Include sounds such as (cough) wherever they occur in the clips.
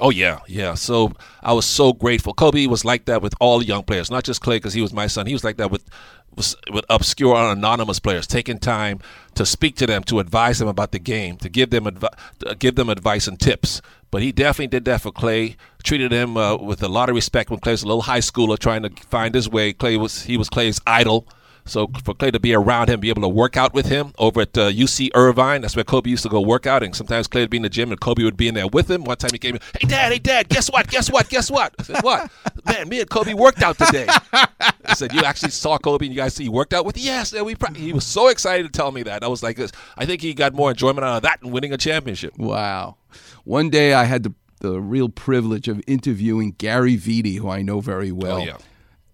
Oh yeah, yeah. So I was so grateful. Kobe was like that with all the young players, not just Klay because he was my son. He was like that with with obscure or anonymous players, taking time to speak to them, to advise them about the game, to give them advi- give them advice and tips. But he definitely did that for Klay. Treated him uh, with a lot of respect when Klay was a little high schooler trying to find his way. Klay was he was Klay's idol. So for Klay to be around him, be able to work out with him over at uh, UC Irvine, that's where Kobe used to go work out. And sometimes Klay would be in the gym and Kobe would be in there with him. One time he came in, hey, Dad, hey, Dad, guess what? Guess what? Guess what? I said, what? Man, me and Kobe worked out today. I said, you actually saw Kobe and you guys see he worked out with? Yes. And we he was so excited to tell me that. I was like, I think he got more enjoyment out of that than winning a championship. Wow. One day I had the, the real privilege of interviewing Gary Vitti, who I know very well. Oh, yeah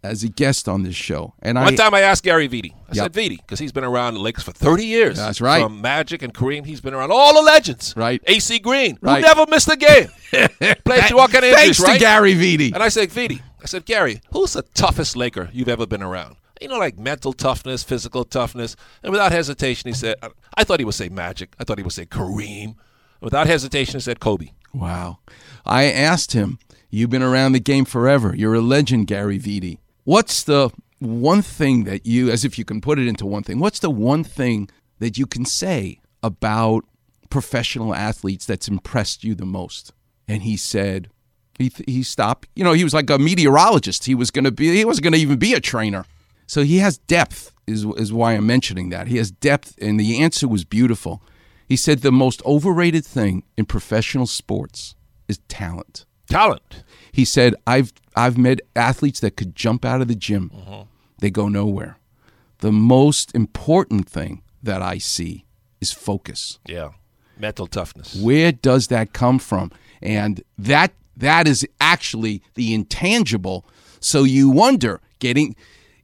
as a guest on this show. And one I, time I asked Gary Vitti. I yep. said Vitti because he's been around the Lakers for 30 years. That's right. From Magic and Kareem, he's been around all the legends. Right. AC Green, right. who never missed a game. (laughs) Played through all kind of injuries, right? to Gary Vitti. And I said, Vitti, I said, Gary, who's the toughest Laker you've ever been around? You know, like mental toughness, physical toughness. And without hesitation, he said, I thought he would say Magic. I thought he would say Kareem. Without hesitation, he said Kobe. Wow. I asked him, You've been around the game forever. You're a legend, Gary Vitti. What's the one thing that you, as if you can put it into one thing, what's the one thing that you can say about professional athletes that's impressed you the most? And he said, he, he stopped. You know, he was like a meteorologist. He was going to be, he wasn't going to even be a trainer. So he has depth, is, is why I'm mentioning that. He has depth, and the answer was beautiful. He said the most overrated thing in professional sports is talent. Talent. He said, I've I've met athletes that could jump out of the gym. Mm-hmm. They go nowhere. The most important thing that I see is focus. Yeah. Mental toughness. Where does that come from? And that that is actually the intangible. So you wonder, getting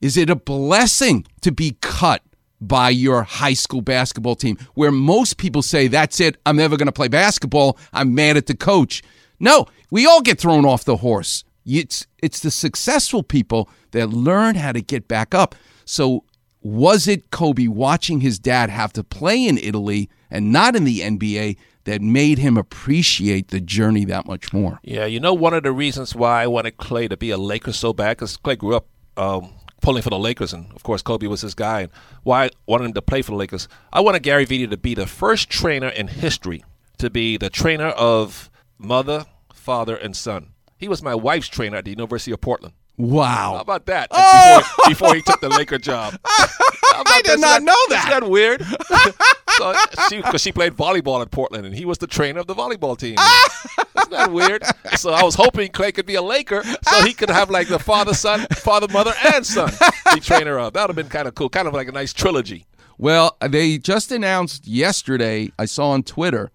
is it a blessing to be cut by your high school basketball team where most people say that's it, I'm never going to play basketball, I'm mad at the coach. No, we all get thrown off the horse. It's it's the successful people that learn how to get back up. So was it Kobe watching his dad have to play in Italy and not in the NBA that made him appreciate the journey that much more? Yeah, you know one of the reasons why I wanted Klay to be a Laker so bad because Klay grew up um, pulling for the Lakers, and of course Kobe was his guy. And why I wanted him to play for the Lakers? I wanted Gary Vitti to be the first trainer in history to be the trainer of mother, father, and son. He was my wife's trainer at the University of Portland. Wow. How about that? Oh! Before, before, he took the Laker job. (laughs) I did not know that. Isn't that weird? (laughs) so she, because she played volleyball at Portland, and he was the trainer of the volleyball team. (laughs) Isn't that weird? So I was hoping Klay could be a Laker, so he could have like the father, son, father, mother, and son be trainer of. That would have been kind of cool, kind of like a nice trilogy. Well, they just announced yesterday. I saw on Twitter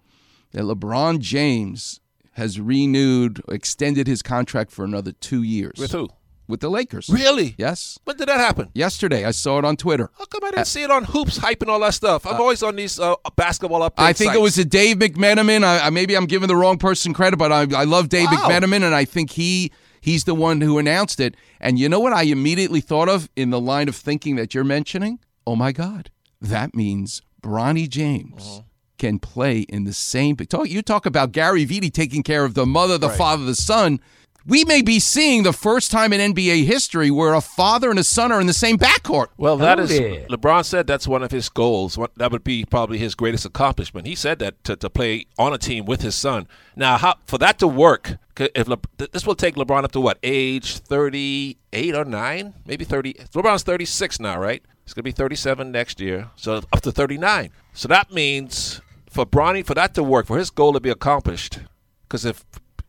that LeBron James has renewed, extended his contract for another two years. With who? With the Lakers. Really? Yes. When did that happen? Yesterday. I saw it on Twitter. How come I didn't uh, see it on Hoops Hype and all that stuff? I'm uh, always on these uh, basketball updates. I think sites. it was a Dave McMenamin. I, I, maybe I'm giving the wrong person credit, but I, I love Dave wow. McMenamin, and I think he he's the one who announced it. And you know what I immediately thought of in the line of thinking that you're mentioning? Oh my God, that means Bronny James. Uh-huh can play in the same. You talk about Gary Vitti taking care of the mother, the right. father, the son. We may be seeing the first time in NBA history where a father and a son are in the same backcourt. Well, that is LeBron said that's one of his goals. That would be probably his greatest accomplishment. He said that to, to play on a team with his son. Now, how, for that to work, if Le, this will take LeBron up to what age? Thirty-eight or nine, maybe thirty. LeBron's thirty-six now, right? He's gonna be thirty-seven next year, so up to thirty-nine. So that means for Bronny, for that to work, for his goal to be accomplished, because if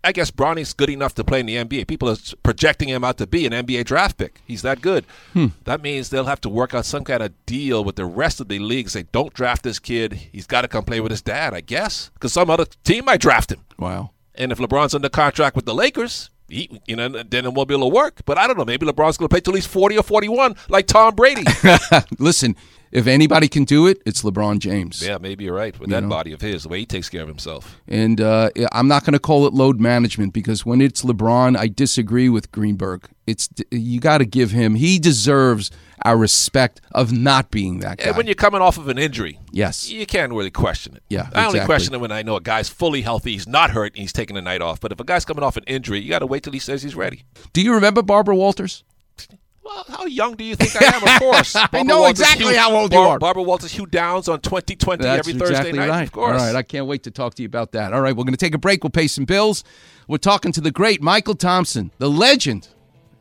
I guess Bronny's good enough to play in the NBA, people are projecting him out to be an NBA draft pick. He's that good. Hmm. That means they'll have to work out some kind of deal with the rest of the league. Say, don't draft this kid. He's got to come play with his dad, I guess, because some other team might draft him. Wow. And if LeBron's under contract with the Lakers, he, you know, then it won't be able to work. But I don't know. Maybe LeBron's going to play till he's 40 or 41, like Tom Brady. (laughs) Listen, if anybody can do it, it's LeBron James. Yeah, maybe you're right with that body of his, the way he takes care of himself. And uh, I'm not going to call it load management because when it's LeBron, I disagree with Greenberg. It's you got to give him. He deserves our respect of not being that guy. And when you're coming off of an injury, yes, you can't really question it. Yeah, I exactly. only question it when I know a guy's fully healthy, he's not hurt, and he's taking a night off. But if a guy's coming off an injury, you got to wait till he says he's ready. Do you remember Barbara Walters? (laughs) Well, how young do you think I am? Of (laughs) course. I know Walters, exactly Hugh, how old Bar- you are. Barbara Walters, Hugh Downs on 2020 That's every Thursday exactly night. right. Of course. All right, I can't wait to talk to you about that. All right, we're going to take a break. We'll pay some bills. We're talking to the great Mychal Thompson, the legend.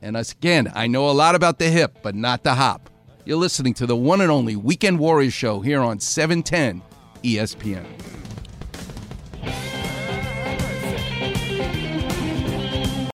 And us again, I know a lot about the hip, but not the hop. You're listening to the one and only Weekend Warriors show here on E 710 ESPN.